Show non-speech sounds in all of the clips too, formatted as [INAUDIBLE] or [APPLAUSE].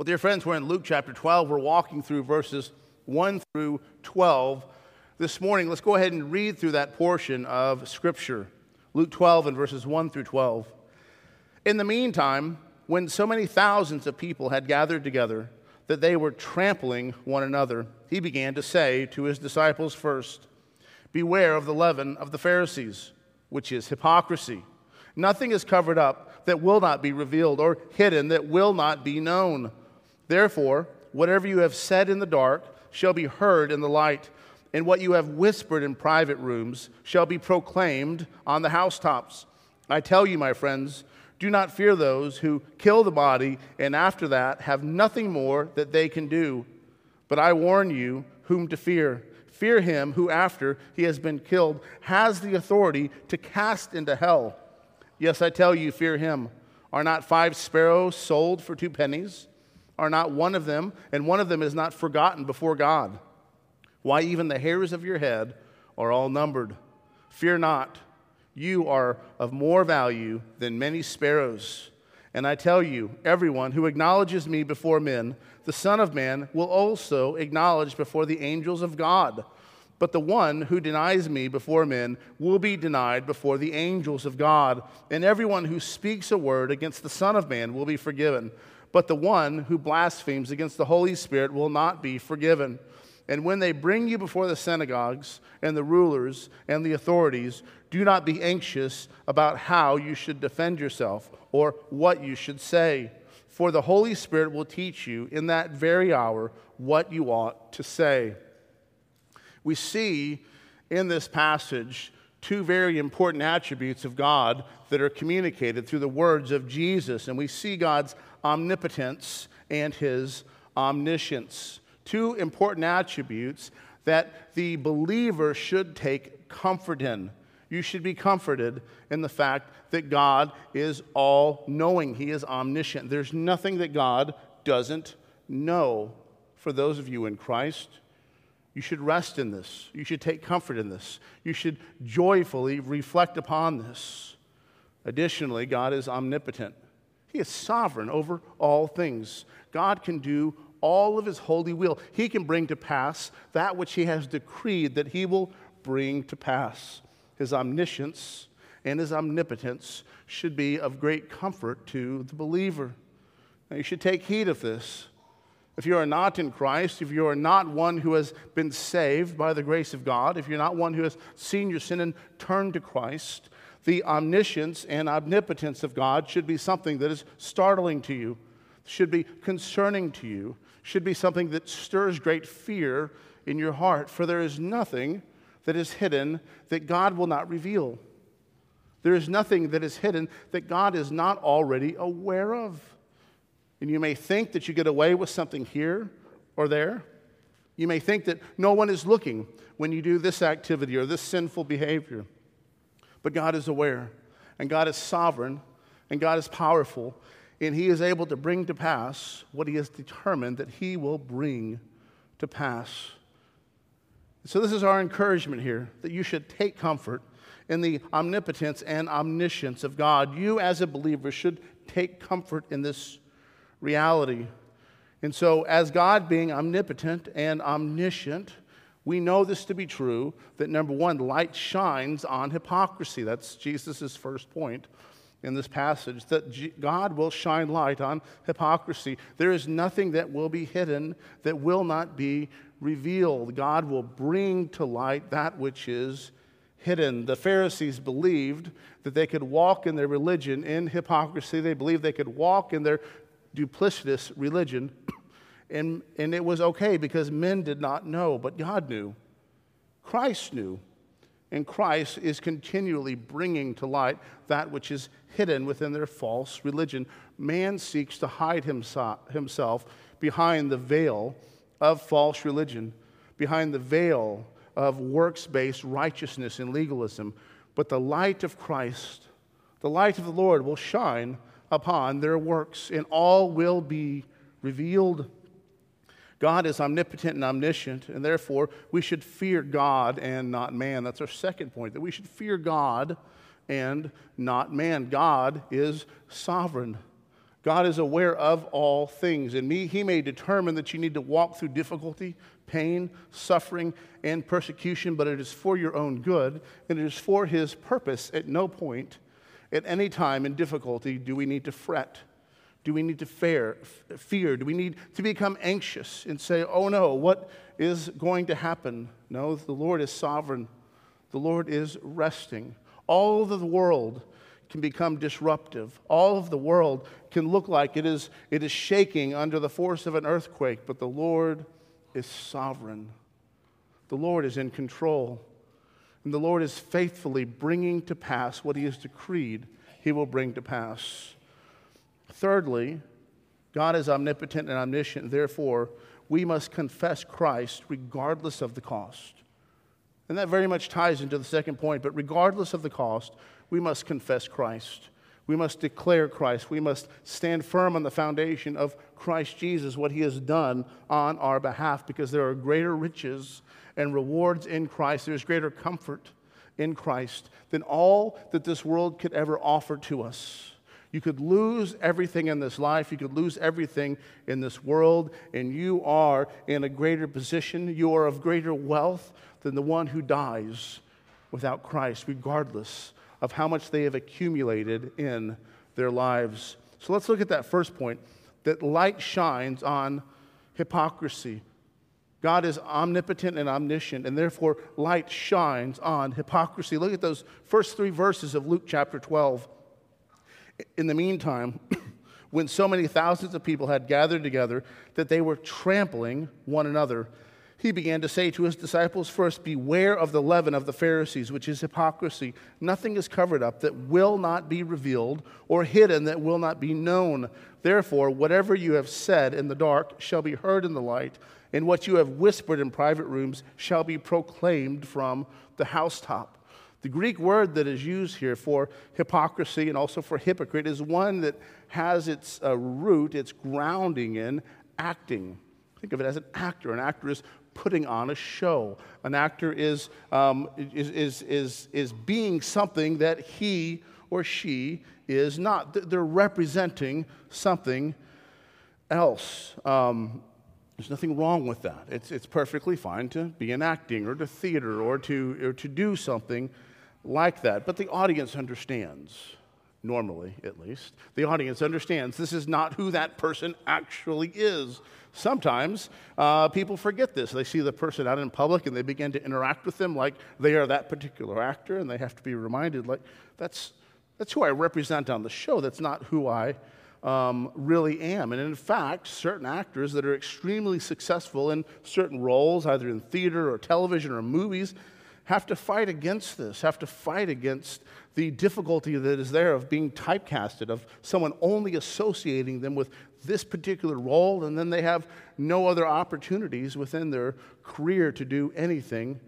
Well, dear friends, we're in Luke chapter 12. We're walking through verses 1 through 12. This morning, let's go ahead and read through that portion of Scripture. Luke 12 and verses 1 through 12. In the meantime, when so many thousands of people had gathered together that they were trampling one another, he began to say to his disciples first, Beware of the leaven of the Pharisees, which is hypocrisy. Nothing is covered up that will not be revealed, or hidden that will not be known. Therefore, whatever you have said in the dark shall be heard in the light, and what you have whispered in private rooms shall be proclaimed on the housetops. I tell you, my friends, do not fear those who kill the body, and after that have nothing more that they can do. But I warn you whom to fear. Fear him who, after he has been killed, has the authority to cast into hell. Yes, I tell you, fear him. Are not five sparrows sold for two pennies? Are not one of them, and one of them is not forgotten before God. Why, even the hairs of your head are all numbered. Fear not, you are of more value than many sparrows. And I tell you, everyone who acknowledges me before men, the Son of Man will also acknowledge before the angels of God. But the one who denies me before men will be denied before the angels of God. And everyone who speaks a word against the Son of Man will be forgiven but the one who blasphemes against the Holy Spirit will not be forgiven. And when they bring you before the synagogues and the rulers and the authorities, do not be anxious about how you should defend yourself or what you should say. For the Holy Spirit will teach you in that very hour what you ought to say. We see in this passage two very important attributes of God that are communicated through the words of Jesus. And we see God's omnipotence and his omniscience. Two important attributes that the believer should take comfort in. You should be comforted in the fact that God is all knowing, He is omniscient. There's nothing that God doesn't know. For those of you in Christ, you should rest in this. You should take comfort in this. You should joyfully reflect upon this. Additionally, God is omnipotent. He is sovereign over all things. God can do all of his holy will. He can bring to pass that which he has decreed that he will bring to pass. His omniscience and his omnipotence should be of great comfort to the believer. Now, you should take heed of this. If you are not in Christ, if you are not one who has been saved by the grace of God, if you're not one who has seen your sin and turned to Christ, the omniscience and omnipotence of God should be something that is startling to you, should be concerning to you, should be something that stirs great fear in your heart, for there is nothing that is hidden that God will not reveal. There is nothing that is hidden that God is not already aware of. And you may think that you get away with something here or there. You may think that no one is looking when you do this activity or this sinful behavior. But God is aware, and God is sovereign, and God is powerful, and He is able to bring to pass what He has determined that He will bring to pass. So, this is our encouragement here that you should take comfort in the omnipotence and omniscience of God. You, as a believer, should take comfort in this reality. And so, as God being omnipotent and omniscient, we know this to be true that number one, light shines on hypocrisy. That's Jesus' first point in this passage that God will shine light on hypocrisy. There is nothing that will be hidden that will not be revealed. God will bring to light that which is hidden. The Pharisees believed that they could walk in their religion in hypocrisy, they believed they could walk in their duplicitous religion and, and it was okay because men did not know, but God knew. Christ knew. And Christ is continually bringing to light that which is hidden within their false religion. Man seeks to hide himself behind the veil of false religion, behind the veil of works based righteousness and legalism. But the light of Christ, the light of the Lord, will shine upon their works, and all will be revealed. God is omnipotent and omniscient, and therefore we should fear God and not man. That's our second point, that we should fear God and not man. God is sovereign. God is aware of all things, and me, He may determine that you need to walk through difficulty, pain, suffering, and persecution, but it is for your own good, and it is for His purpose. At no point, at any time in difficulty, do we need to fret. Do we need to fear, fear? Do we need to become anxious and say, oh no, what is going to happen? No, the Lord is sovereign. The Lord is resting. All of the world can become disruptive. All of the world can look like it is, it is shaking under the force of an earthquake, but the Lord is sovereign. The Lord is in control. And the Lord is faithfully bringing to pass what He has decreed He will bring to pass. Thirdly, God is omnipotent and omniscient. Therefore, we must confess Christ regardless of the cost. And that very much ties into the second point, but regardless of the cost, we must confess Christ. We must declare Christ. We must stand firm on the foundation of Christ Jesus, what he has done on our behalf, because there are greater riches and rewards in Christ. There's greater comfort in Christ than all that this world could ever offer to us. You could lose everything in this life, you could lose everything in this world, and you are in a greater position. You are of greater wealth than the one who dies without Christ, regardless of how much they have accumulated in their lives. So let's look at that first point that light shines on hypocrisy. God is omnipotent and omniscient, and therefore light shines on hypocrisy. Look at those first three verses of Luke chapter 12. In the meantime, [COUGHS] when so many thousands of people had gathered together that they were trampling one another, he began to say to his disciples first, Beware of the leaven of the Pharisees, which is hypocrisy. Nothing is covered up that will not be revealed, or hidden that will not be known. Therefore, whatever you have said in the dark shall be heard in the light, and what you have whispered in private rooms shall be proclaimed from the housetop. The Greek word that is used here for hypocrisy and also for hypocrite is one that has its uh, root, its grounding in acting. Think of it as an actor. An actor is putting on a show. An actor is, um, is, is, is, is being something that he or she is not. They're representing something else. Um, there's nothing wrong with that. It's, it's perfectly fine to be in acting or to theater or to, or to do something like that. But the audience understands, normally at least. The audience understands this is not who that person actually is. Sometimes uh, people forget this. They see the person out in public and they begin to interact with them like they are that particular actor, and they have to be reminded, like, that's, that's who I represent on the show. That's not who I um, really am. And in fact, certain actors that are extremely successful in certain roles, either in theater or television or movies, have to fight against this, have to fight against the difficulty that is there of being typecasted, of someone only associating them with this particular role, and then they have no other opportunities within their career to do anything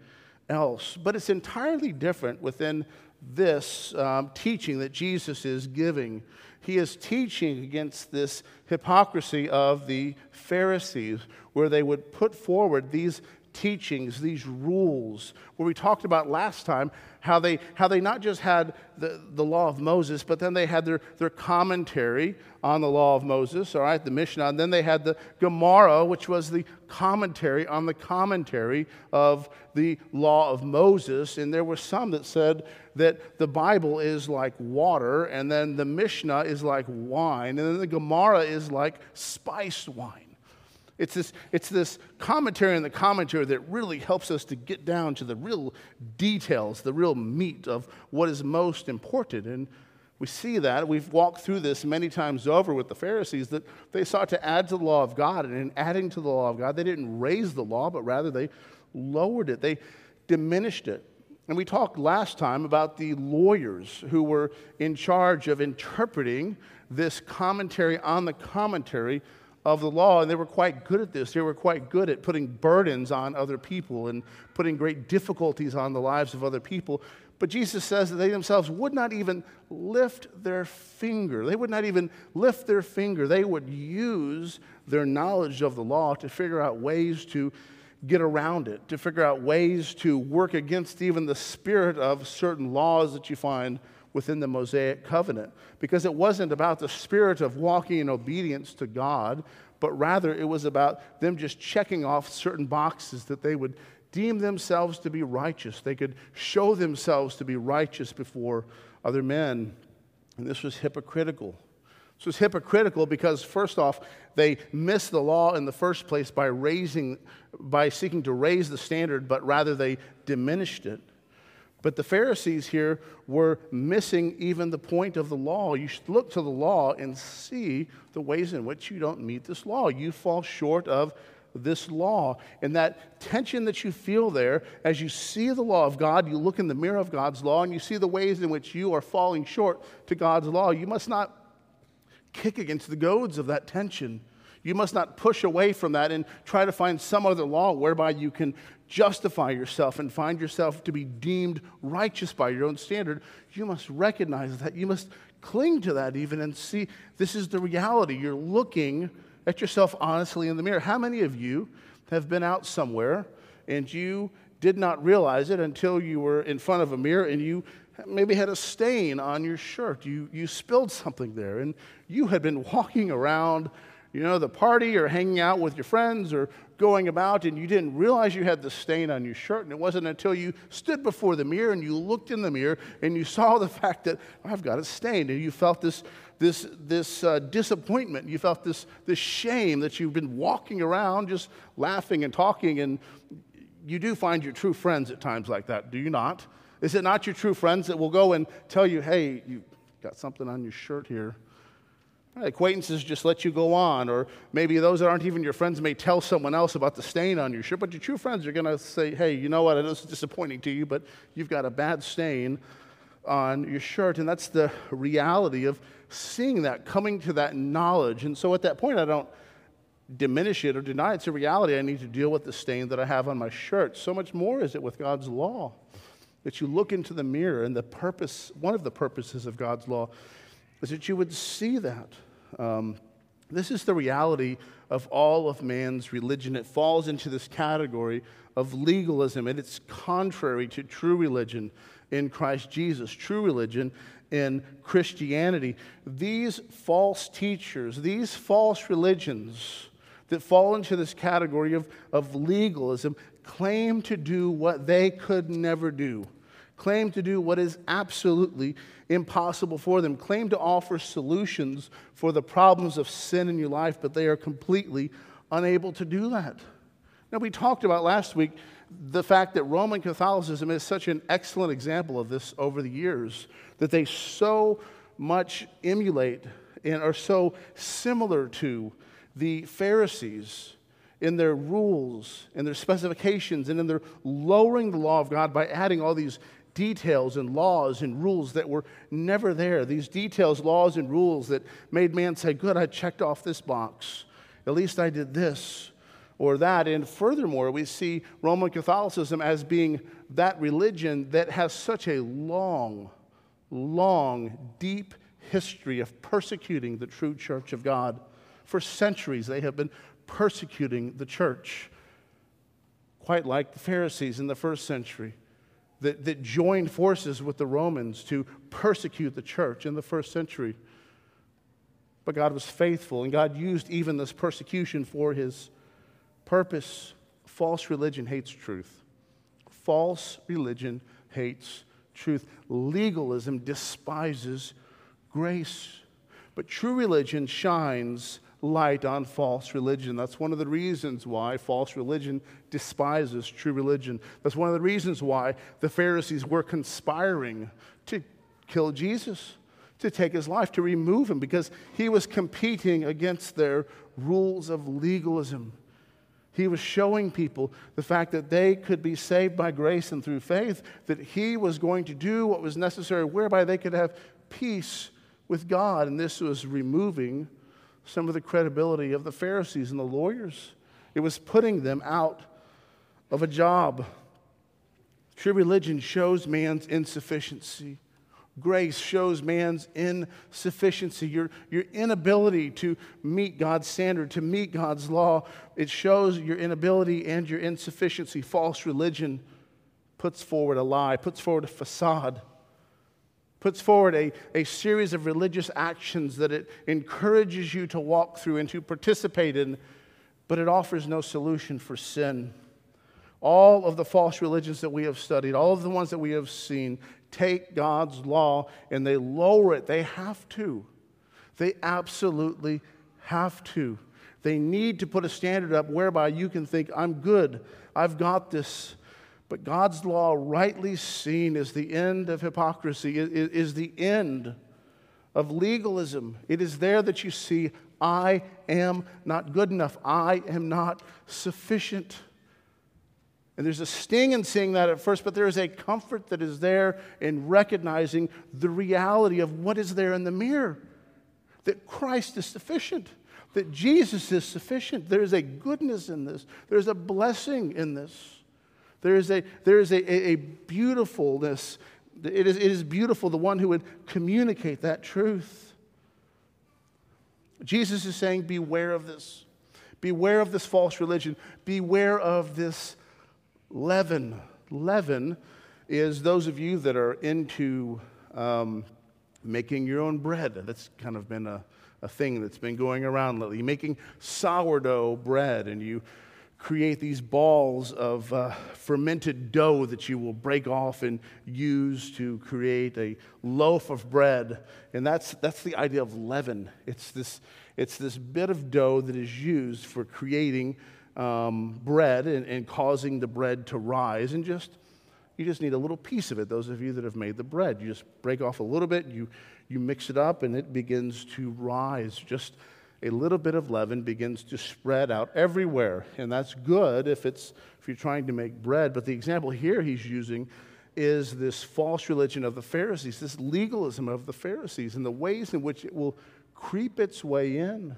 else. But it's entirely different within this um, teaching that Jesus is giving. He is teaching against this hypocrisy of the Pharisees, where they would put forward these teachings, these rules, where we talked about last time how they, how they not just had the, the law of Moses, but then they had their, their commentary on the law of Moses, all right, the Mishnah, and then they had the Gemara, which was the commentary on the commentary of the law of Moses. And there were some that said that the Bible is like water, and then the Mishnah is like wine, and then the Gemara is like spiced wine. It's this, it's this commentary and the commentary that really helps us to get down to the real details, the real meat of what is most important. And we see that. We've walked through this many times over with the Pharisees that they sought to add to the law of God. And in adding to the law of God, they didn't raise the law, but rather they lowered it, they diminished it. And we talked last time about the lawyers who were in charge of interpreting this commentary on the commentary of the law, and they were quite good at this. They were quite good at putting burdens on other people and putting great difficulties on the lives of other people. But Jesus says that they themselves would not even lift their finger. They would not even lift their finger. They would use their knowledge of the law to figure out ways to get around it, to figure out ways to work against even the spirit of certain laws that you find within the Mosaic covenant because it wasn't about the spirit of walking in obedience to God, but rather it was about them just checking off certain boxes that they would deem themselves to be righteous. They could show themselves to be righteous before other men. And this was hypocritical. This was hypocritical because, first off, they missed the law in the first place by raising, by seeking to raise the standard, but rather they diminished it. But the Pharisees here were missing even the point of the law. You should look to the law and see the ways in which you don't meet this law. You fall short of this law. And that tension that you feel there, as you see the law of God, you look in the mirror of God's law and you see the ways in which you are falling short to God's law. You must not kick against the goads of that tension. You must not push away from that and try to find some other law whereby you can justify yourself and find yourself to be deemed righteous by your own standard. You must recognize that. You must cling to that even and see this is the reality. You're looking at yourself honestly in the mirror. How many of you have been out somewhere and you did not realize it until you were in front of a mirror and you maybe had a stain on your shirt? You, you spilled something there and you had been walking around, you know, the party or hanging out with your friends or going about and you didn't realize you had the stain on your shirt. And it wasn't until you stood before the mirror and you looked in the mirror and you saw the [LAUGHS] fact that I've got a stain and you felt this this, this uh, disappointment. You felt this, this shame that you've been walking around just laughing and talking. And you do find your true friends at times like that, do you not? Is it not your true friends that will go and tell you, hey, you got something on your shirt here? Acquaintances just let you go on, or maybe those that aren't even your friends may tell someone else about the stain on your shirt, but your true friends are going to say, hey, you know what, it is disappointing to you, but you've got a bad stain on your shirt. And that's the reality of seeing that, coming to that knowledge. And so at that point, I don't diminish it or deny it. It's a reality. I need to deal with the stain that I have on my shirt. So much more is it with God's law that you look into the mirror, and the purpose, one of the purposes of God's law, is that you would see that. Um, this is the reality of all of man's religion. It falls into this category of legalism, and it's contrary to true religion in Christ Jesus. True religion in Christianity. These false teachers, these false religions that fall into this category of, of legalism, claim to do what they could never do, claim to do what is absolutely impossible for them, claim to offer solutions for the problems of sin in your life, but they are completely unable to do that. Now, we talked about last week the fact that Roman Catholicism is such an excellent example of this over the years, that they so much emulate and are so similar to the Pharisees in their rules, in their specifications, and in their lowering the law of God by adding all these details and laws and rules that were never there. These details, laws, and rules that made man say, Good, I checked off this box. At least I did this or that. And furthermore, we see Roman Catholicism as being that religion that has such a long, long, deep history of persecuting the true church of God. For centuries, they have been persecuting the church, quite like the Pharisees in the first century. That, that joined forces with the Romans to persecute the church in the first century. But God was faithful, and God used even this persecution for his Purpose false religion hates truth. False religion hates truth. Legalism despises grace. But true religion shines light on false religion. That's one of the reasons why false religion despises true religion. That's one of the reasons why the Pharisees were conspiring to kill Jesus, to take his life, to remove him, because he was competing against their rules of legalism. He was showing people the fact that they could be saved by grace and through faith, that He was going to do what was necessary, whereby they could have peace with God. And this was removing some of the credibility of the Pharisees and the lawyers. It was putting them out of a job. True religion shows man's insufficiency. Grace shows man's insufficiency, your, your inability to meet God's standard, to meet God's law. It shows your inability and your insufficiency. False religion puts forward a lie, puts forward a facade, puts forward a, a series of religious actions that it encourages you to walk through and to participate in, but it offers no solution for sin. All of the false religions that we have studied, all of the ones that we have seen, take God's law and they lower it. They have to. They absolutely have to. They need to put a standard up whereby you can think, I'm good, I've got this. But God's law, rightly seen, is the end of hypocrisy, is the end of legalism. It is there that you see, I am not good enough, I am not sufficient. And there's a sting in seeing that at first, but there is a comfort that is there in recognizing the reality of what is there in the mirror that Christ is sufficient, that Jesus is sufficient. There is a goodness in this, there's a blessing in this. There is a, there is a, a, a beautifulness. It is, it is beautiful, the one who would communicate that truth. Jesus is saying, Beware of this. Beware of this false religion. Beware of this leaven. Leaven is those of you that are into um, making your own bread. That's kind of been a, a thing that's been going around lately. Making sourdough bread, and you create these balls of uh, fermented dough that you will break off and use to create a loaf of bread. And that's, that's the idea of leaven. It's this, it's this bit of dough that is used for creating um, bread and, and causing the bread to rise. And just, you just need a little piece of it. Those of you that have made the bread, you just break off a little bit, you, you mix it up, and it begins to rise just a little bit of leaven begins to spread out everywhere. And that's good if, it's, if you're trying to make bread. But the example here he's using is this false religion of the Pharisees, this legalism of the Pharisees, and the ways in which it will creep its way in.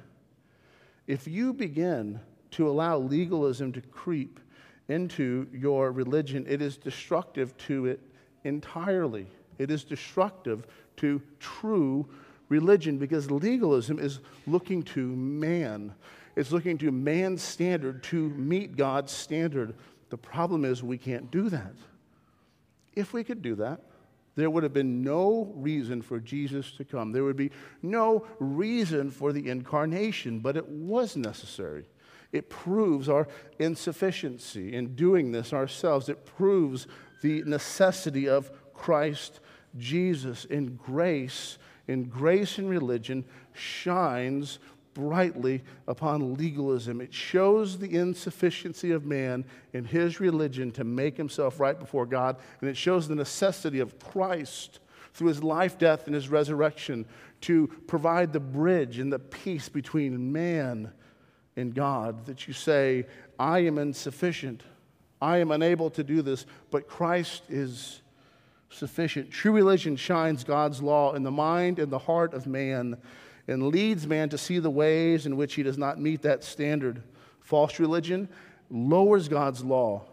If you begin to allow legalism to creep into your religion, it is destructive to it entirely. It is destructive to true religion because legalism is looking to man. It's looking to man's standard to meet God's standard. The problem is we can't do that. If we could do that, there would have been no reason for Jesus to come. There would be no reason for the incarnation, but it was necessary. It proves our insufficiency in doing this ourselves. It proves the necessity of Christ Jesus in grace in grace and religion shines brightly upon legalism. It shows the insufficiency of man in his religion to make himself right before God, and it shows the necessity of Christ through his life, death, and his resurrection to provide the bridge and the peace between man and God. That you say, I am insufficient, I am unable to do this, but Christ is sufficient. True religion shines God's law in the mind and the heart of man and leads man to see the ways in which he does not meet that standard. False religion lowers God's law,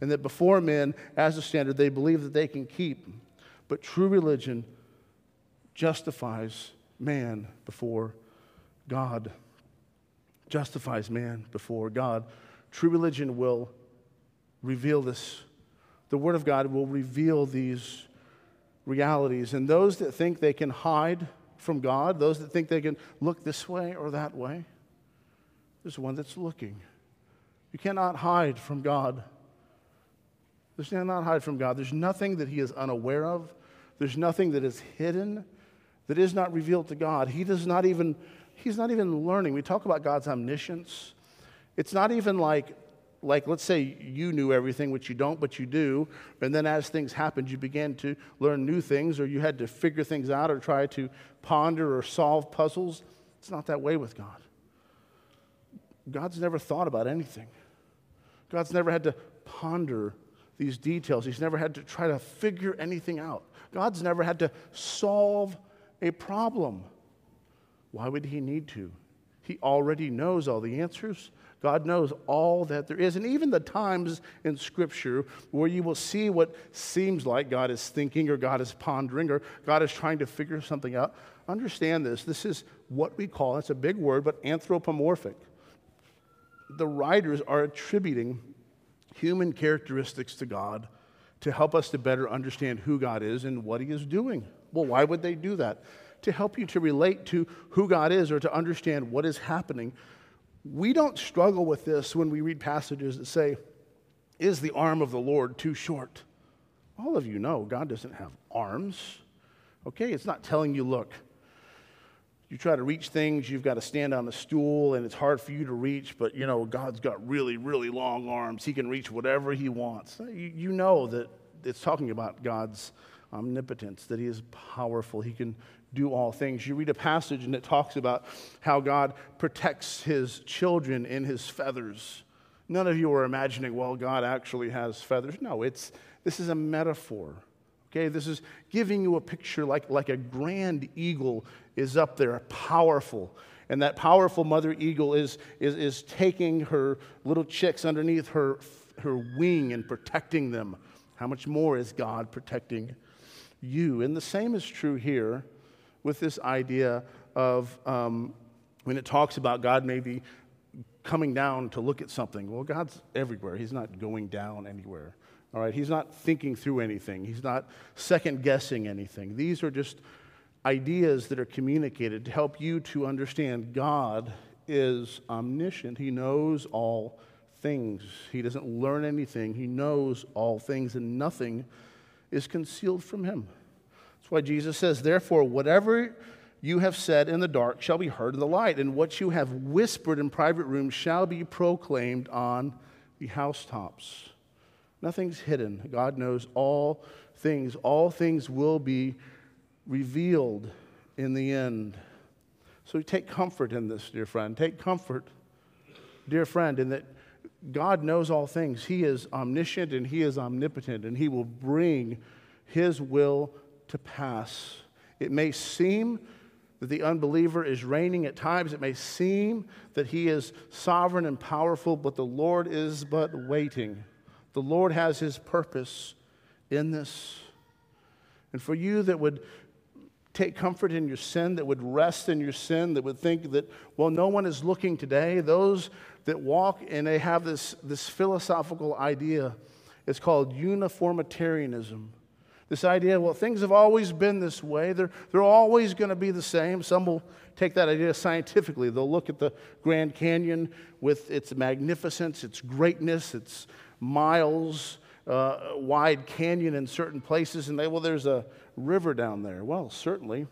and that before men, as a standard, they believe that they can keep. But true religion justifies man before God. Justifies man before God. True religion will reveal this the Word of God will reveal these realities. And those that think they can hide from God, those that think they can look this way or that way, there's one that's looking. You cannot hide from God. You cannot hide from God. There's nothing that He is unaware of, there's nothing that is hidden that is not revealed to God. He does not even, He's not even learning. We talk about God's omniscience. It's not even like like let's say you knew everything which you don't but you do and then as things happened you began to learn new things or you had to figure things out or try to ponder or solve puzzles. It's not that way with god. God's never thought about anything. God's never had to ponder these details. He's never had to try to figure anything out. God's never had to solve a problem. Why would he need to? He already knows all the answers God knows all that there is. And even the times in Scripture where you will see what seems like God is thinking or God is pondering or God is trying to figure something out, understand this. This is what we call, it's a big word, but anthropomorphic. The writers are attributing human characteristics to God to help us to better understand who God is and what He is doing. Well, why would they do that? To help you to relate to who God is or to understand what is happening. We don't struggle with this when we read passages that say, Is the arm of the Lord too short? All of you know God doesn't have arms. Okay? It's not telling you, look, you try to reach things, you've got to stand on a stool, and it's hard for you to reach, but you know, God's got really, really long arms. He can reach whatever He wants. You, know that it's talking about God's omnipotence, that He is powerful. He can do all things. You read a passage and it talks about how God protects His children in His feathers. None of you are imagining, well, God actually has feathers. No, it's, this is a metaphor. Okay, this is giving you a picture like, like a grand eagle is up there, powerful. And that powerful mother eagle is, is, is taking her little chicks underneath her, her wing and protecting them. How much more is God protecting you? And the same is true here with this idea of um, when it talks about God maybe coming down to look at something. Well, God's everywhere, He's not going down anywhere. All right, He's not thinking through anything, He's not second guessing anything. These are just ideas that are communicated to help you to understand God is omniscient. He knows all things. He doesn't learn anything. He knows all things, and nothing is concealed from him. That's why Jesus says, Therefore, whatever you have said in the dark shall be heard in the light, and what you have whispered in private rooms shall be proclaimed on the housetops. Nothing's hidden. God knows all things. All things will be revealed in the end. So take comfort in this, dear friend. Take comfort, dear friend, in that God knows all things. He is omniscient and He is omnipotent, and He will bring His will to pass. It may seem that the unbeliever is reigning at times, it may seem that he is sovereign and powerful, but the Lord is but waiting. The Lord has His purpose in this. And for you that would take comfort in your sin, that would rest in your sin, that would think that, well, no one is looking today. Those that walk and they have this, this philosophical idea. It's called uniformitarianism. This idea, well, things have always been this way. They're, they're always going to be the same. Some will take that idea scientifically. They'll look at the Grand Canyon with its magnificence, its greatness, its miles uh, wide canyon in certain places, and they, well, there's a river down there. Well, certainly.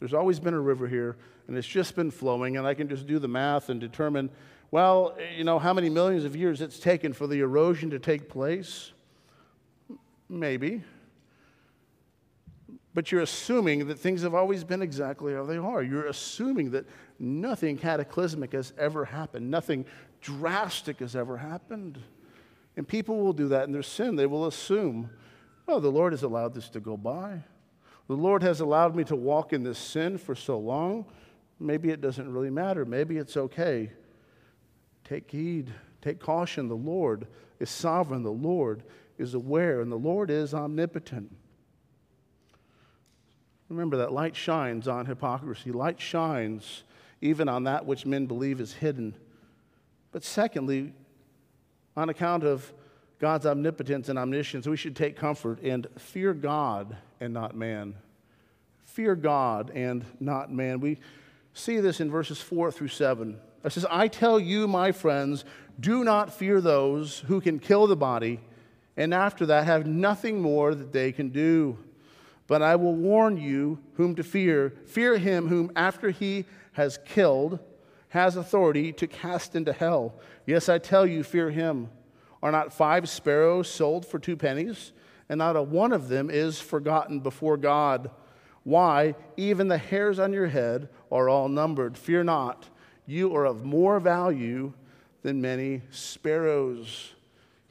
There's always been a river here, and it's just been flowing, and I can just do the math and determine, well, you know, how many millions of years it's taken for the erosion to take place? Maybe. But you're assuming that things have always been exactly how they are. You're assuming that nothing cataclysmic has ever happened, nothing drastic has ever happened. And people will do that in their sin. They will assume, well, the Lord has allowed this to go by. The Lord has allowed me to walk in this sin for so long. Maybe it doesn't really matter. Maybe it's okay. Take heed, take caution. The Lord is sovereign, the Lord is aware, and the Lord is omnipotent. Remember that light shines on hypocrisy, light shines even on that which men believe is hidden. But secondly, on account of God's omnipotence and omniscience, we should take comfort and fear God and not man. Fear God and not man. We see this in verses 4 through 7. It says, I tell you, my friends, do not fear those who can kill the body, and after that have nothing more that they can do. But I will warn you whom to fear. Fear him whom, after he has killed, has authority to cast into hell. Yes, I tell you, fear him. Are not five sparrows sold for two pennies? And not a one of them is forgotten before God. Why? Even the hairs on your head are all numbered. Fear not, you are of more value than many sparrows.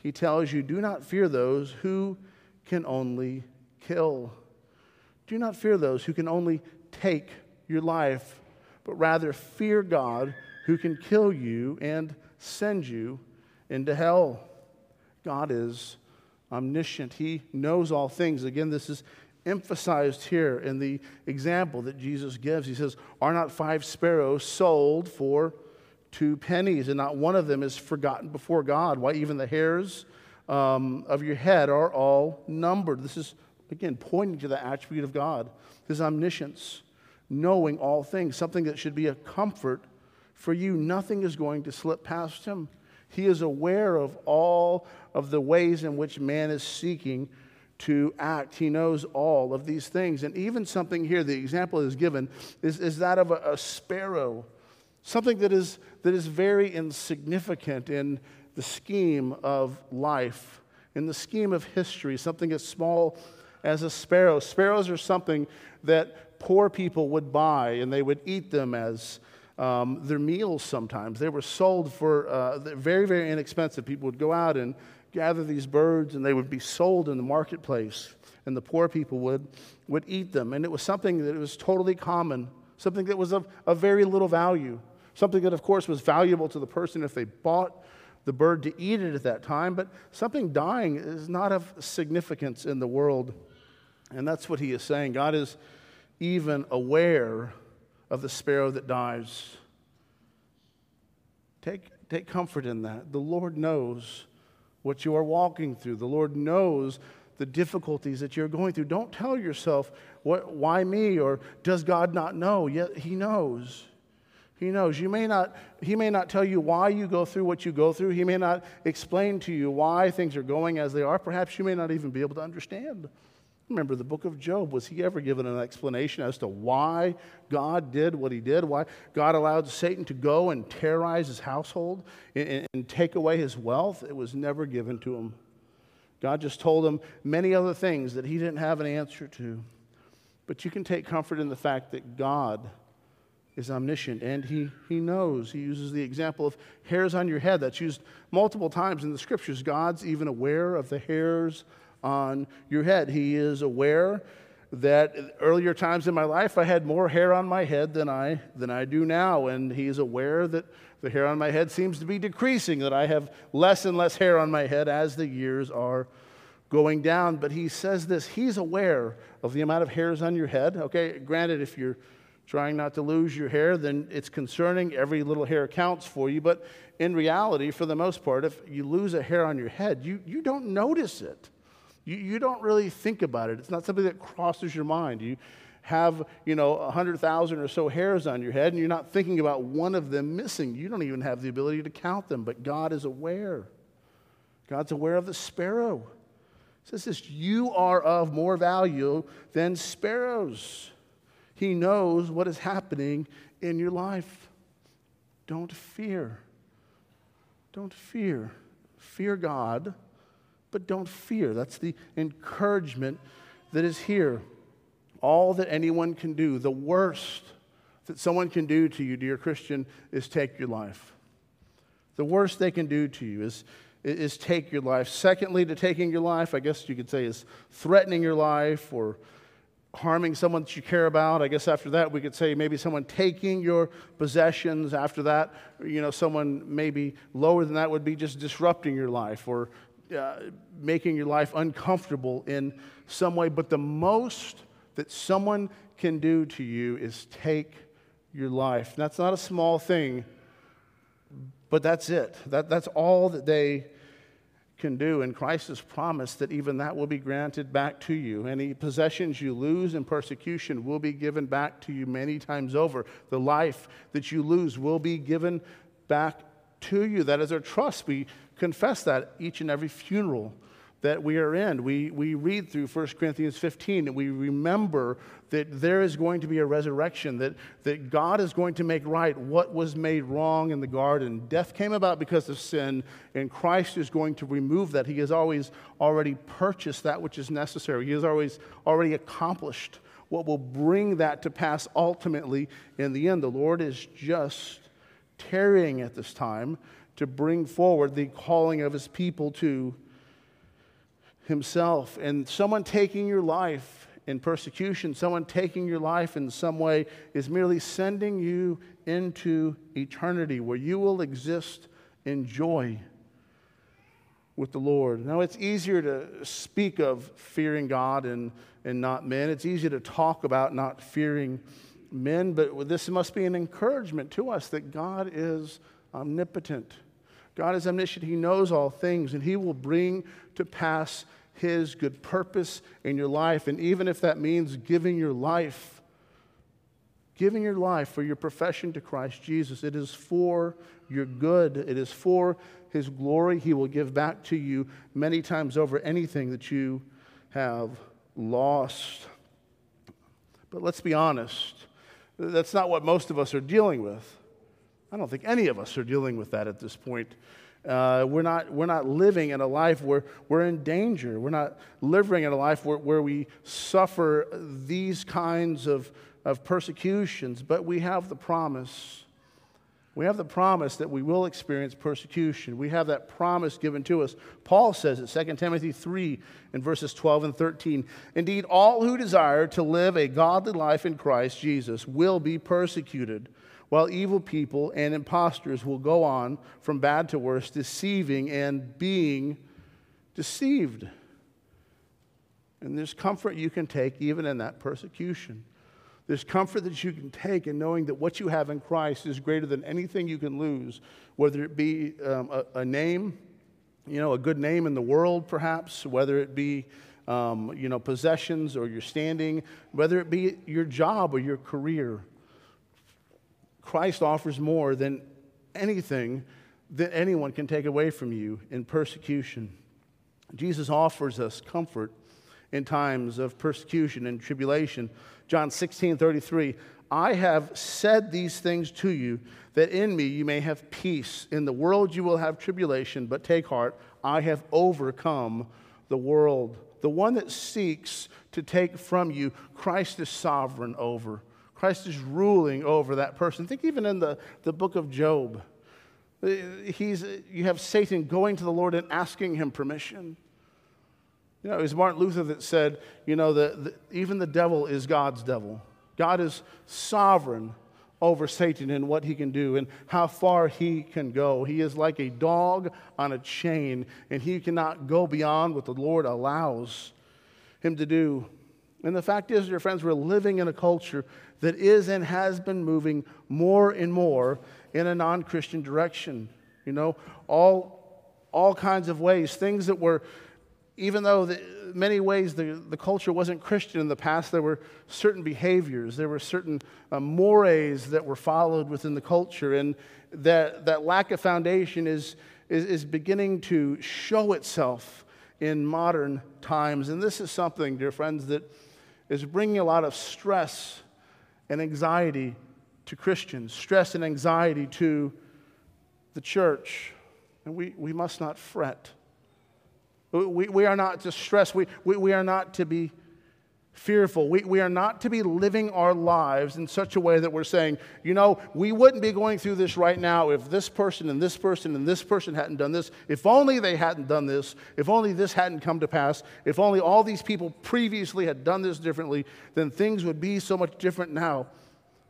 He tells you, Do not fear those who can only kill. Do not fear those who can only take your life but rather fear God who can kill you and send you into hell. God is omniscient, He knows all things. Again, this is emphasized here in the example that Jesus gives. He says, Are not five sparrows sold for two pennies, and not one of them is forgotten before God? Why, even the hairs um, of your head are all numbered. This is Again, pointing to the attribute of God, his omniscience, knowing all things, something that should be a comfort for you. Nothing is going to slip past him. He is aware of all of the ways in which man is seeking to act. He knows all of these things. And even something here, the example is given, is, is that of a, a sparrow, something that is, that is very insignificant in the scheme of life, in the scheme of history, something as small as a sparrow. Sparrows are something that poor people would buy and they would eat them as um, their meals sometimes. They were sold for uh, very, very inexpensive. People would go out and gather these birds and they would be sold in the marketplace and the poor people would, would eat them. And it was something that was totally common, something that was of, of very little value, something that, of course, was valuable to the person if they bought the bird to eat it at that time, but something dying is not of significance in the world. And that's what he is saying. God is even aware of the sparrow that dies. Take, take comfort in that. The Lord knows what you are walking through. The Lord knows the difficulties that you're going through. Don't tell yourself, what, why me? Or does God not know? Yet He knows. He knows. You may not, he may not tell you why you go through what you go through. He may not explain to you why things are going as they are. Perhaps you may not even be able to understand. Remember the book of Job. Was he ever given an explanation as to why God did what he did? Why God allowed Satan to go and terrorize his household and, and, take away his wealth? It was never given to him. God just told him many other things that he didn't have an answer to. But you can take comfort in the fact that God is omniscient and he, he knows. He uses the example of hairs on your head that's used multiple times in the scriptures. God's even aware of the hairs on your head. He is aware that earlier times in my life I had more hair on my head than I, than I do now. And he's aware that the hair on my head seems to be decreasing, that I have less and less hair on my head as the years are going down. But he says this he's aware of the amount of hairs on your head. Okay, granted, if you're trying not to lose your hair, then it's concerning. Every little hair counts for you. But in reality, for the most part, if you lose a hair on your head, you, you don't notice it. You, you don't really think about it. It's not something that crosses your mind. You have, you know, 100,000 or so hairs on your head and you're not thinking about one of them missing. You don't even have the ability to count them, but God is aware. God's aware of the sparrow. It says this, you are of more value than sparrows. He knows what is happening in your life. Don't fear. Don't fear. Fear God but don't fear. That's the encouragement that is here. All that anyone can do, the worst that someone can do to you, dear Christian, is take your life. The worst they can do to you is, is take your life. Secondly, to taking your life, I guess you could say, is threatening your life or harming someone that you care about. I guess after that, we could say maybe someone taking your possessions. After that, you know, someone maybe lower than that would be just disrupting your life or uh, making your life uncomfortable in some way. But the most that someone can do to you is take your life. That's not a small thing, but that's it. That, that's all that they can do. And Christ has promised that even that will be granted back to you. Any possessions you lose in persecution will be given back to you many times over. The life that you lose will be given back to you. That is our trust. We confess that each and every funeral that we are in. We, we read through 1 Corinthians 15 and we remember that there is going to be a resurrection, that, that God is going to make right what was made wrong in the garden. Death came about because of sin, and Christ is going to remove that. He has always already purchased that which is necessary, He has always already accomplished what will bring that to pass ultimately in the end. The Lord is just tarrying at this time to bring forward the calling of his people to himself. And someone taking your life in persecution, someone taking your life in some way, is merely sending you into eternity where you will exist in joy with the Lord. Now, it's easier to speak of fearing God and, and not men. It's easier to talk about not fearing men, but this must be an encouragement to us that God is omnipotent. God is omniscient. He knows all things, and He will bring to pass His good purpose in your life. And even if that means giving your life, giving your life for your profession to Christ Jesus, it is for your good, it is for His glory. He will give back to you many times over anything that you have lost. But let's be honest, that's not what most of us are dealing with. I don't think any of us are dealing with that at this point. Uh, we're, not, we're not living in a life where we're in danger. We're not living in a life where, where we suffer these kinds of, of persecutions, but we have the promise. We have the promise that we will experience persecution. We have that promise given to us. Paul says it, 2 Timothy 3 in verses 12 and 13. Indeed, all who desire to live a godly life in Christ Jesus will be persecuted while evil people and impostors will go on from bad to worse, deceiving and being deceived. And there's comfort you can take even in that persecution. There's comfort that you can take in knowing that what you have in Christ is greater than anything you can lose, whether it be um, a, a, name, you know, a good name in the world, perhaps, whether it be, um, you know, possessions or your standing, whether it be your job or your career. Christ offers more than anything that anyone can take away from you in persecution. Jesus offers us comfort in times of persecution and tribulation. John 16 33, I have said these things to you that in me you may have peace. In the world you will have tribulation, but take heart, I have overcome the world. The one that seeks to take from you, Christ is sovereign over. Christ is ruling over that person. Think even in the, the book of Job. Uh, he's, you have Satan going to the Lord and asking him permission. You know, it was Martin Luther that said, you know, the, even the devil is God's devil. God is sovereign over Satan and what he can do and how far he can go. He is like a dog on a chain, and he cannot go beyond what the Lord allows him to do. And the fact is, dear friends, we're living in a culture that is and has been moving more and more in a non Christian direction. You know, all, all kinds of ways, things that were, even though the, many ways the, the culture wasn't Christian in the past, there were certain behaviors, there were certain uh, mores that were followed within the culture, and that, that lack of foundation is, is, is beginning to show itself in modern times. And this is something, dear friends, that is bringing a lot of stress and anxiety to Christians, stress and anxiety to the church. And we, we must not fret. We, we are not to stress, we, we, we are not to be fearful. We, we are not to be living our lives in such a way that we're saying, you know, we wouldn't be going through this right now if this person and this person and this person hadn't done this. If only they hadn't done this. If only this hadn't come to pass. If only all these people previously had done this differently, then things would be so much different now.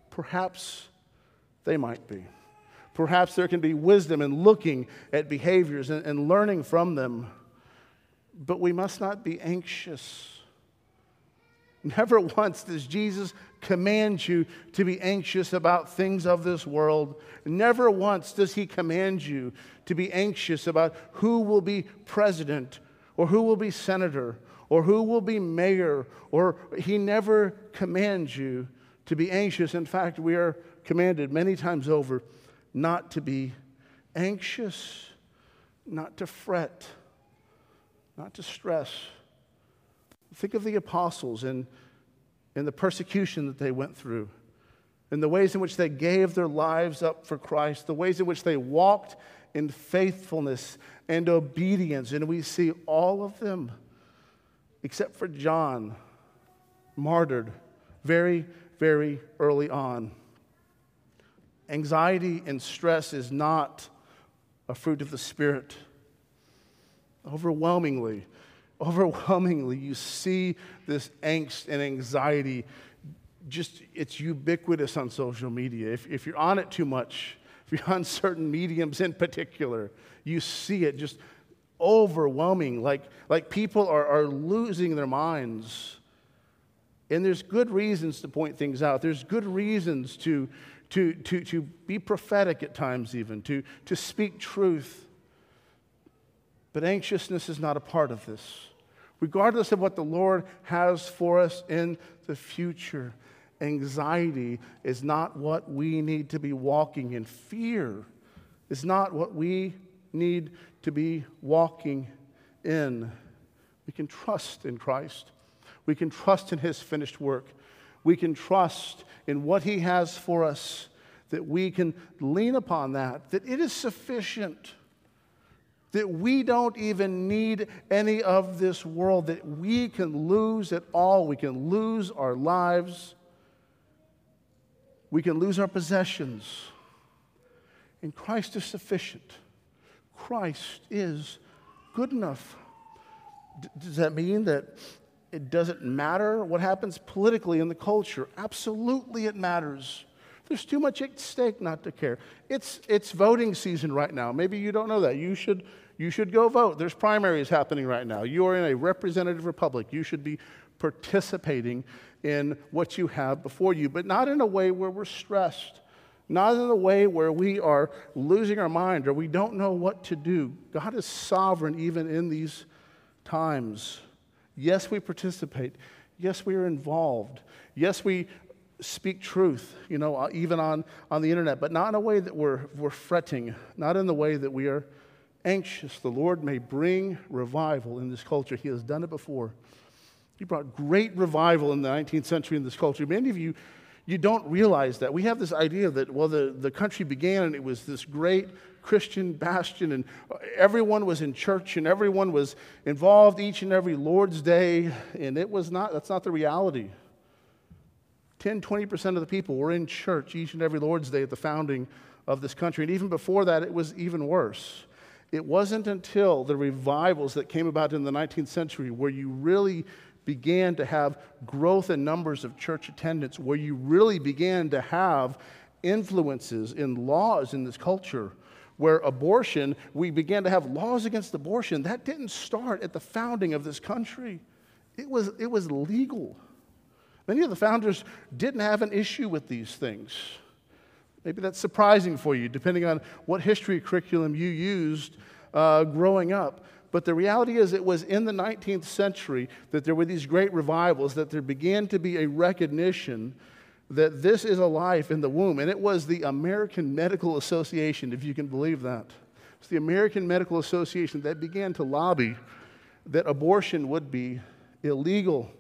Perhaps they might be. Perhaps there can be wisdom in looking at behaviors and, and learning from them. But we must not be anxious Never once does Jesus command you to be anxious about things of this world. Never once does he command you to be anxious about who will be president or who will be senator or who will be mayor, or he never commands you to be anxious. In fact, we are commanded many times over not to be anxious, not to fret, not to stress. Think of the apostles and, and the persecution that they went through, and the ways in which they gave their lives up for Christ, the ways in which they walked in faithfulness and obedience. And we see all of them, except for John, martyred very, very early on. Anxiety and stress is not a fruit of the Spirit. Overwhelmingly, overwhelmingly, you see this angst and anxiety. Just, it's ubiquitous on social media. If, if you're on it too much, if you're [LAUGHS] on certain mediums in particular, you see it just overwhelming. Like, like people are, are losing their minds. And there's good reasons to point things out. There's good reasons to, to, to, to be prophetic at times, even, to, to speak truth. But anxiousness is not a part of this. Regardless of what the Lord has for us in the future, anxiety is not what we need to be walking in. Fear is not what we need to be walking in. We can trust in Christ. We can trust in His finished work. We can trust in what He has for us, that we can lean upon that, that it is sufficient, that we don't even need any of this world, that we can lose it all. We can lose our lives, we can lose our possessions. And Christ is sufficient. Christ is good enough. D- does that mean that it doesn't matter what happens politically in the culture? Absolutely, it matters. There's too much at stake not to care. It's, it's voting season right now. Maybe you don't know that. You should, you should go vote. There's primaries happening right now. You are in a representative republic. You should be participating in what you have before you, but not in a way where we're stressed, not in a way where we are losing our mind or we don't know what to do. God is sovereign even in these times. Yes, we participate. Yes, we are involved. Yes, we speak truth, you know, uh, even on, on the internet, but not in a way that we're, we're fretting, not in the way that we are anxious. The Lord may bring revival in this culture. He has done it before. He brought great revival in the 19th century in this culture. Many of you, you don't realize that. We have this idea that, well, the, the country began and it was this great Christian bastion, and everyone was in church and everyone was involved each and every Lord's Day, and it was not, that's not the reality. 10, 20% of the people were in church each and every Lord's Day at the founding of this country. And even before that, it was even worse. It wasn't until the revivals that came about in the 19th century where you really began to have growth in numbers of church attendance, where you really began to have influences in laws in this culture, where abortion, we began to have laws against abortion. That didn't start at the founding of this country, it was, it was legal. Many of the founders didn't have an issue with these things. Maybe that's surprising for you, depending on what history curriculum you used uh, growing up. But the reality is, it was in the 19th century that there were these great revivals, that there began to be a recognition that this is a life in the womb. And it was the American Medical Association, if you can believe that. It's the American Medical Association that began to lobby that abortion would be illegal.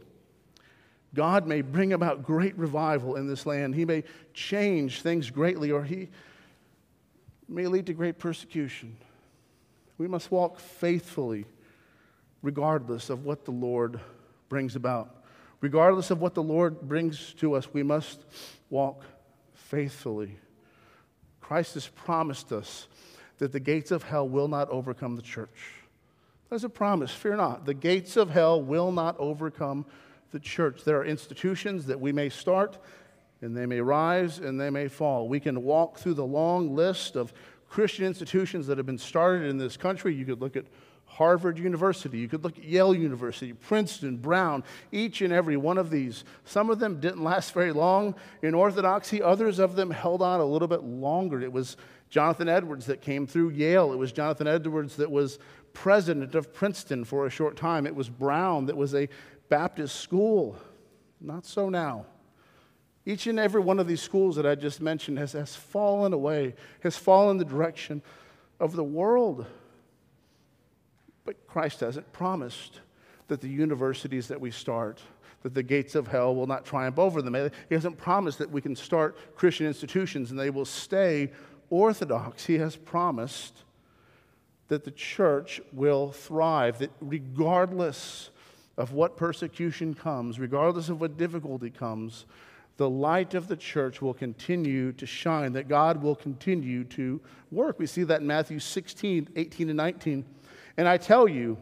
God may bring about great revival in this land. He may change things greatly, or He may lead to great persecution. We must walk faithfully regardless of what the Lord brings about. Regardless of what the Lord brings to us, we must walk faithfully. Christ has promised us that the gates of hell will not overcome the church. That is a promise, fear not. The gates of hell will not overcome the church. There are institutions that we may start, and they may rise and they may fall. We can walk through the long list of Christian institutions that have been started in this country. You could look at Harvard University, you could look at Yale University, Princeton, Brown, each and every one of these. Some of them didn't last very long in orthodoxy, others of them held on a little bit longer. It was Jonathan Edwards that came through Yale, it was Jonathan Edwards that was president of Princeton for a short time, it was Brown that was a Baptist school. Not so now. Each and every one of these schools that I just mentioned has, has fallen away, has fallen the direction of the world. But Christ hasn't promised that the universities that we start, that the gates of hell will not triumph over them. He hasn't promised that we can start Christian institutions and they will stay orthodox. He has promised that the church will thrive, that regardless of what persecution comes, regardless of what difficulty comes, the light of the church will continue to shine, that God will continue to work. We see that in Matthew 16, 18, and 19. And I tell you,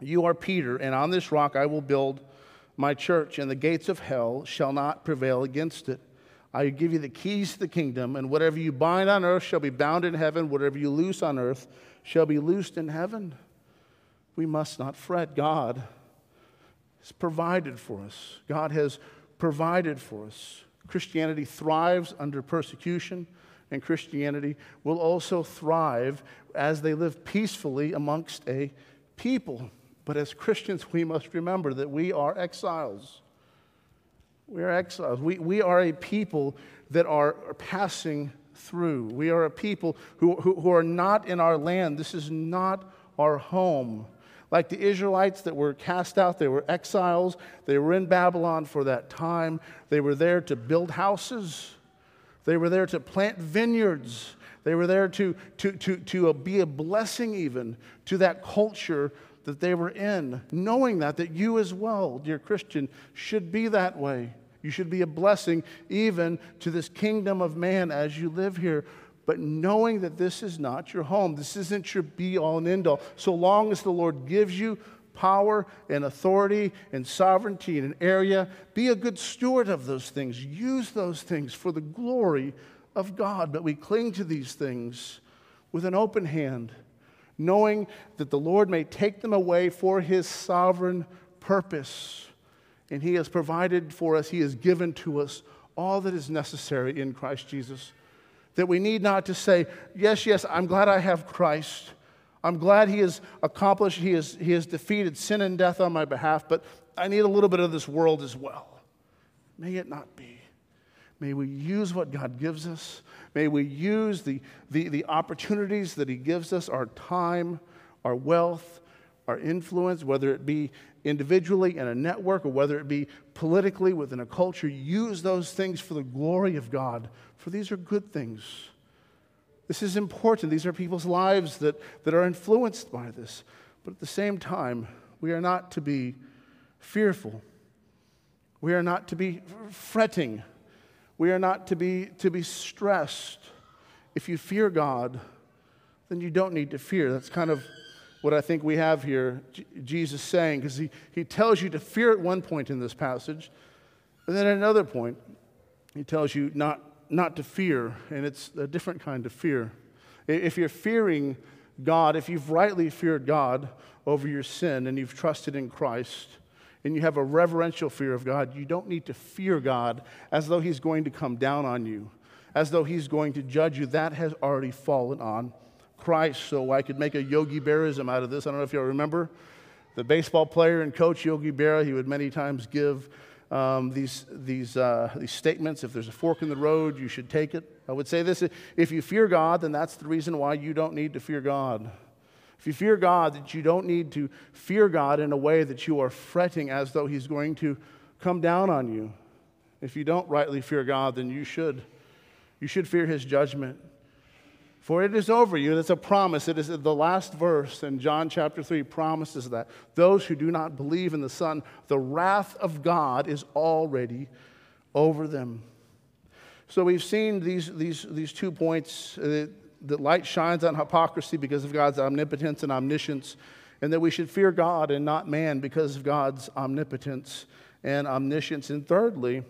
you are Peter, and on this rock I will build my church, and the gates of hell shall not prevail against it. I give you the keys to the kingdom, and whatever you bind on earth shall be bound in heaven, whatever you loose on earth shall be loosed in heaven. We must not fret. God has provided for us. God has provided for us. Christianity thrives under persecution, and Christianity will also thrive as they live peacefully amongst a people. But as Christians, we must remember that we are exiles. We are exiles. We, we are a people that are, are passing through. We are a people who, who, who are not in our land. This is not our home. Like the Israelites that were cast out, they were exiles. They were in Babylon for that time. They were there to build houses, they were there to plant vineyards. They were there to, to, to, to be a blessing, even to that culture that they were in, knowing that, that you as well, dear Christian, should be that way. You should be a blessing even to this kingdom of man as you live here. But knowing that this is not your home, this isn't your be all and end all. So long as the Lord gives you power and authority and sovereignty in an area, be a good steward of those things. Use those things for the glory of God. But we cling to these things with an open hand, knowing that the Lord may take them away for his sovereign purpose. And he has provided for us, he has given to us all that is necessary in Christ Jesus. That we need not to say, Yes, yes, I'm glad I have Christ. I'm glad he has accomplished, he has, he has defeated sin and death on my behalf, but I need a little bit of this world as well. May it not be. May we use what God gives us. May we use the, the, the opportunities that He gives us our time, our wealth, our influence, whether it be individually in a network or whether it be politically within a culture. Use those things for the glory of God, for these are good things. This is important. These are people's lives that, that are influenced by this. But at the same time, we are not to be fearful. We are not to be fretting. We are not to be, to be stressed. If you fear God, then you don't need to fear. That's kind of what I think we have here, J- Jesus saying, because he, he tells you to fear at one point in this passage, and then at another point, he tells you not not to fear, and it's a different kind of fear. If you're fearing God, if you've rightly feared God over your sin and you've trusted in Christ, and you have a reverential fear of God, you don't need to fear God as though He's going to come down on you, as though He's going to judge you. That has already fallen on Christ. So I could make a Yogi Berraism out of this. I don't know if y'all remember the baseball player and coach Yogi Berra. He would many times give um, these, these, uh, these statements. If there's a fork in the road, you should take it. I would say this if you fear God, then that's the reason why you don't need to fear God. If you fear God, that you don't need to fear God in a way that you are fretting as though He's going to come down on you. If you don't rightly fear God, then you should. You should fear His judgment. For it is over you. That's a promise. It is the last verse in John chapter 3 promises that. Those who do not believe in the Son, the wrath of God is already over them. So we've seen these, these, these two points uh, that light shines on hypocrisy because of God's omnipotence and omniscience, and that we should fear God and not man because of God's omnipotence and omniscience. And thirdly,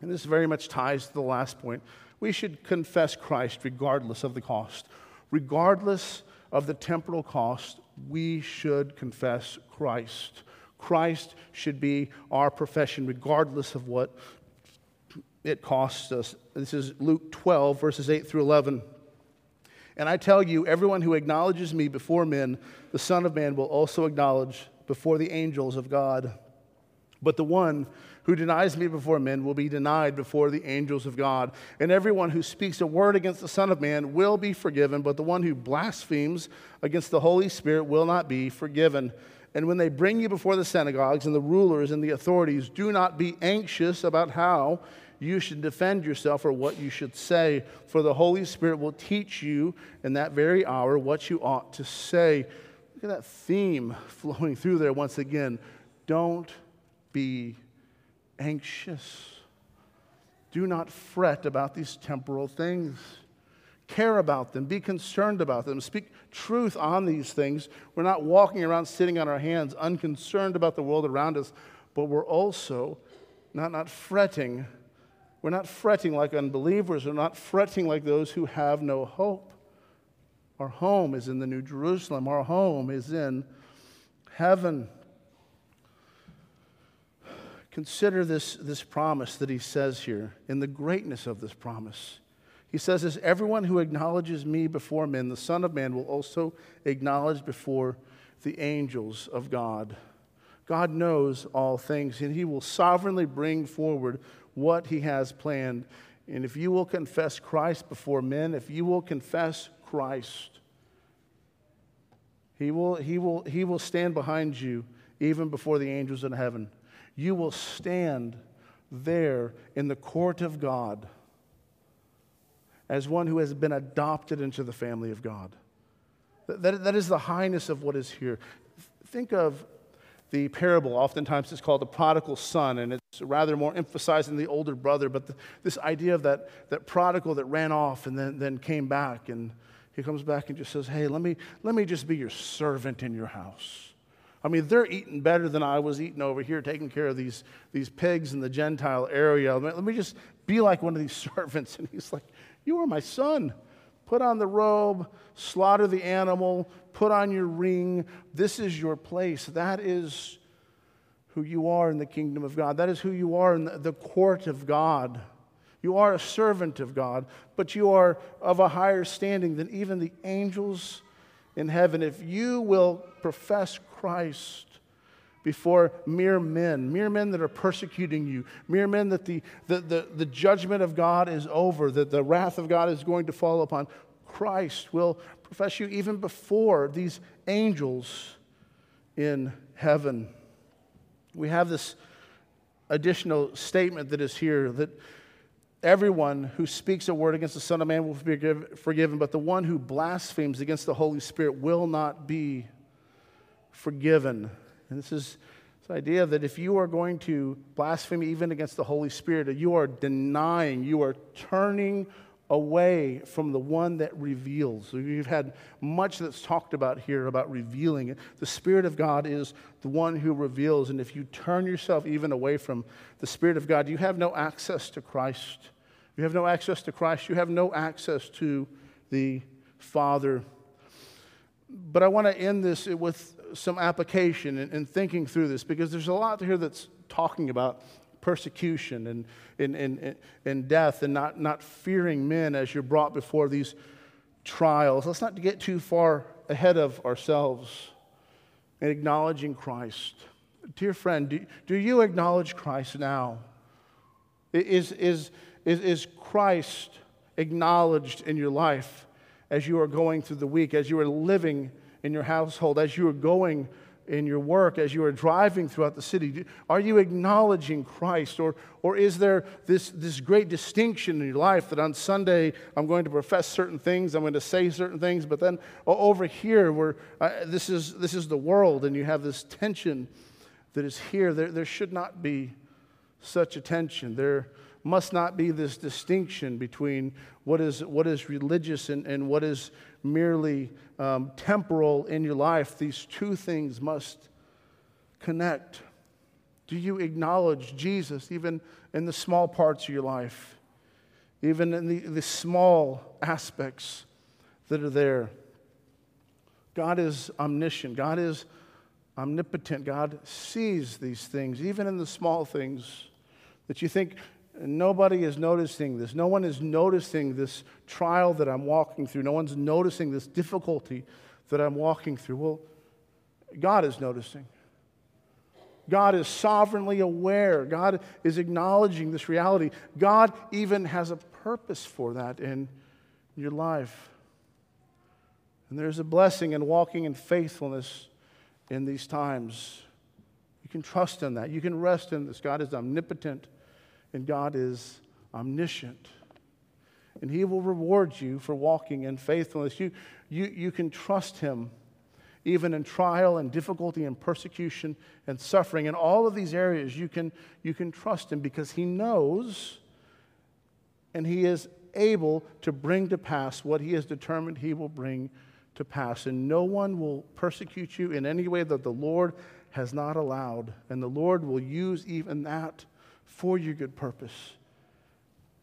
and this very much ties to the last point, we should confess Christ regardless of the cost. Regardless of the temporal cost, we should confess Christ. Christ should be our profession, regardless of what it costs us. This is Luke 12, verses 8 through 11. And I tell you, everyone who acknowledges me before men, the Son of Man will also acknowledge before the angels of God. But the one who denies me before men will be denied before the angels of God. And everyone who speaks a word against the Son of Man will be forgiven, but the one who blasphemes against the Holy Spirit will not be forgiven. And when they bring you before the synagogues and the rulers and the authorities, do not be anxious about how you should defend yourself or what you should say, for the Holy Spirit will teach you in that very hour what you ought to say. Look at that theme [LAUGHS] flowing through there once again. Don't be anxious. Do not fret about these temporal things. Care about them. Be concerned about them. Speak truth on these things. We're not walking around sitting on our hands, unconcerned about the world around us, but we're also not, not fretting. We're not fretting like unbelievers. We're not fretting like those who have no hope. Our home is in the New Jerusalem. Our home is in heaven. Consider this, this promise that he says here in the greatness of this promise. He says this everyone who acknowledges me before men, the Son of Man, will also acknowledge before the angels of God. God knows all things, and He will sovereignly bring forward what He has planned. And if you will confess Christ before men, if you will confess Christ, He will, he will, he will stand behind you even before the angels in heaven. You will stand there in the court of God as one who has been adopted into the family of God. That, that, is the highness of what is here. Think of the parable, oftentimes it's called the prodigal son, and it's rather more emphasizing the older brother, but the, this idea of that, that prodigal that ran off and then, then came back, and he comes back and just says, Hey, let me, let me just be your servant in your house. I mean, they're eating better than I was eating over here, taking care of these, these pigs in the Gentile area. Let me just be like one of these [LAUGHS] servants. And he's like, You are my son. Put on the robe, slaughter the animal, put on your ring. This is your place. That is who you are in the kingdom of God. That is who you are in the court of God. You are a servant of God, but you are of a higher standing than even the angels in heaven. If you will profess Christ before mere men, mere men that are persecuting you, mere men that the, the, the, the, judgment of God is over, that the wrath of God is going to fall upon. Christ will profess you even before these angels in heaven. We have this additional statement that is here that everyone who speaks a word against the Son of Man will be forgiven, but the one who blasphemes against the Holy Spirit will not be forgiven. And this is this idea that if you are going to blaspheme even against the Holy Spirit, you are denying, you are turning away from the one that reveals. We've had much that's talked about here about revealing. The Spirit of God is the one who reveals. And if you turn yourself even away from the Spirit of God, you have no access to Christ. You have no access to Christ. You have no access to the Father. But I want to end this with some application and, thinking through this because there's a lot here that's talking about persecution and, and, and, and death and not, not fearing men as you're brought before these trials. Let's not get too far ahead of ourselves in acknowledging Christ. Dear friend, do, do you acknowledge Christ now? Is, is, is, is Christ acknowledged in your life as you are going through the week, as you are living in your household, as you are going in your work, as you are driving throughout the city? Are you acknowledging Christ? Or, or is there this, this great distinction in your life that on Sunday I'm going to profess certain things, I'm going to say certain things, but then over here, where uh, this, is, this is the world, and you have this tension that is here? There, there should not be such a tension. There must not be this distinction between what is, what is religious and, and what is merely um, temporal in your life. These two things must connect. Do you acknowledge Jesus even in the small parts of your life, even in the, the small aspects that are there? God is omniscient, God is omnipotent, God sees these things, even in the small things that you think nobody is noticing this. No one is noticing this trial that I'm walking through. No one's noticing this difficulty that I'm walking through. Well, God is noticing. God is sovereignly aware. God is acknowledging this reality. God even has a purpose for that in your life. And there's a blessing in walking in faithfulness in these times. You can trust in that. You can rest in this. God is omnipotent and God is omniscient. And He will reward you for walking in faithfulness. You, you, you can trust Him even in trial and difficulty and persecution and suffering. In all of these areas, you can, you can trust Him because He knows and He is able to bring to pass what He has determined He will bring to pass. And no one will persecute you in any way that the Lord has not allowed. And the Lord will use even that for your good purpose.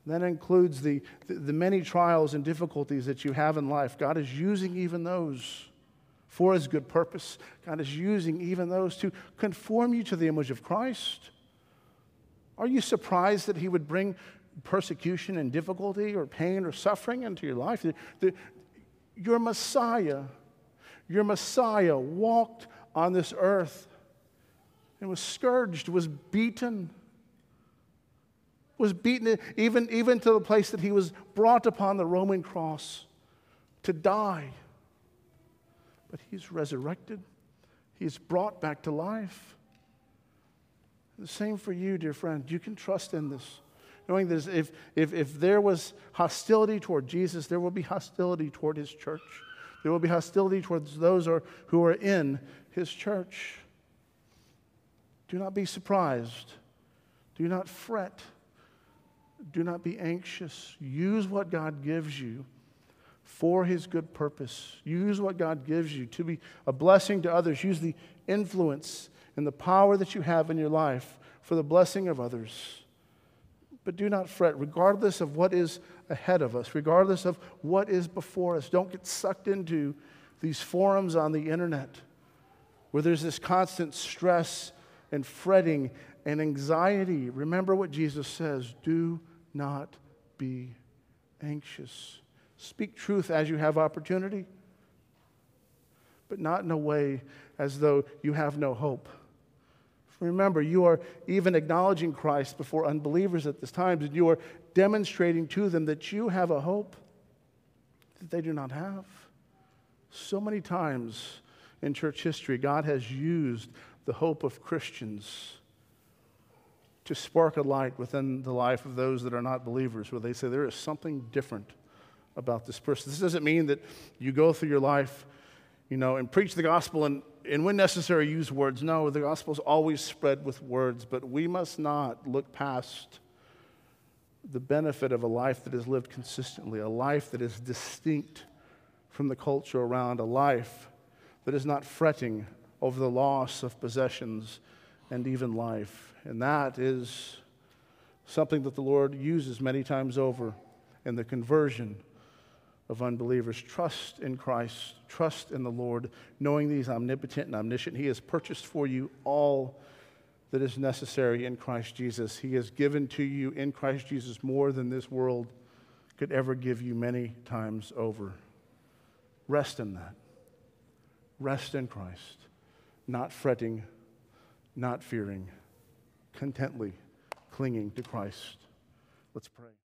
That includes the, the, the, many trials and difficulties that you have in life. God is using even those for his good purpose. God is using even those to conform you to the image of Christ. Are you surprised that he would bring persecution and difficulty or pain or suffering into your life. The, the, your Messiah, your Messiah walked on this earth and was scourged, was beaten, was beaten even, even to the place that he was brought upon the Roman cross to die. But he's resurrected, he's brought back to life. The same for you, dear friend. You can trust in this. Knowing that if, if, if there was hostility toward Jesus, there will be hostility toward his church. There will be hostility towards those who are in his church. Do not be surprised. Do not fret. Do not be anxious. Use what God gives you for his good purpose. Use what God gives you to be a blessing to others. Use the influence and the power that you have in your life for the blessing of others. But do not fret, regardless of what is ahead of us, regardless of what is before us. Don't get sucked into these forums on the internet where there's this constant stress and fretting and anxiety. Remember what Jesus says do not be anxious. Speak truth as you have opportunity, but not in a way as though you have no hope. Remember, you are even acknowledging Christ before unbelievers at this time, and you are demonstrating to them that you have a hope that they do not have. So many times in church history, God has used the hope of Christians to spark a light within the life of those that are not believers, where they say there is something different about this person. This doesn't mean that you go through your life, you know, and preach the gospel and, and when necessary use words. No, the gospel is always spread with words, but we must not look past the benefit of a life that is lived consistently, a life that is distinct from the culture around, a life that is not fretting over the loss of possessions and even life. And that is something that the Lord uses many times over in the conversion of unbelievers. Trust in Christ, trust in the Lord, knowing that He's omnipotent and omniscient. He has purchased for you all that is necessary in Christ Jesus. He has given to you in Christ Jesus more than this world could ever give you many times over. Rest in that. Rest in Christ not fretting, not fearing, contently clinging to Christ. Let's pray.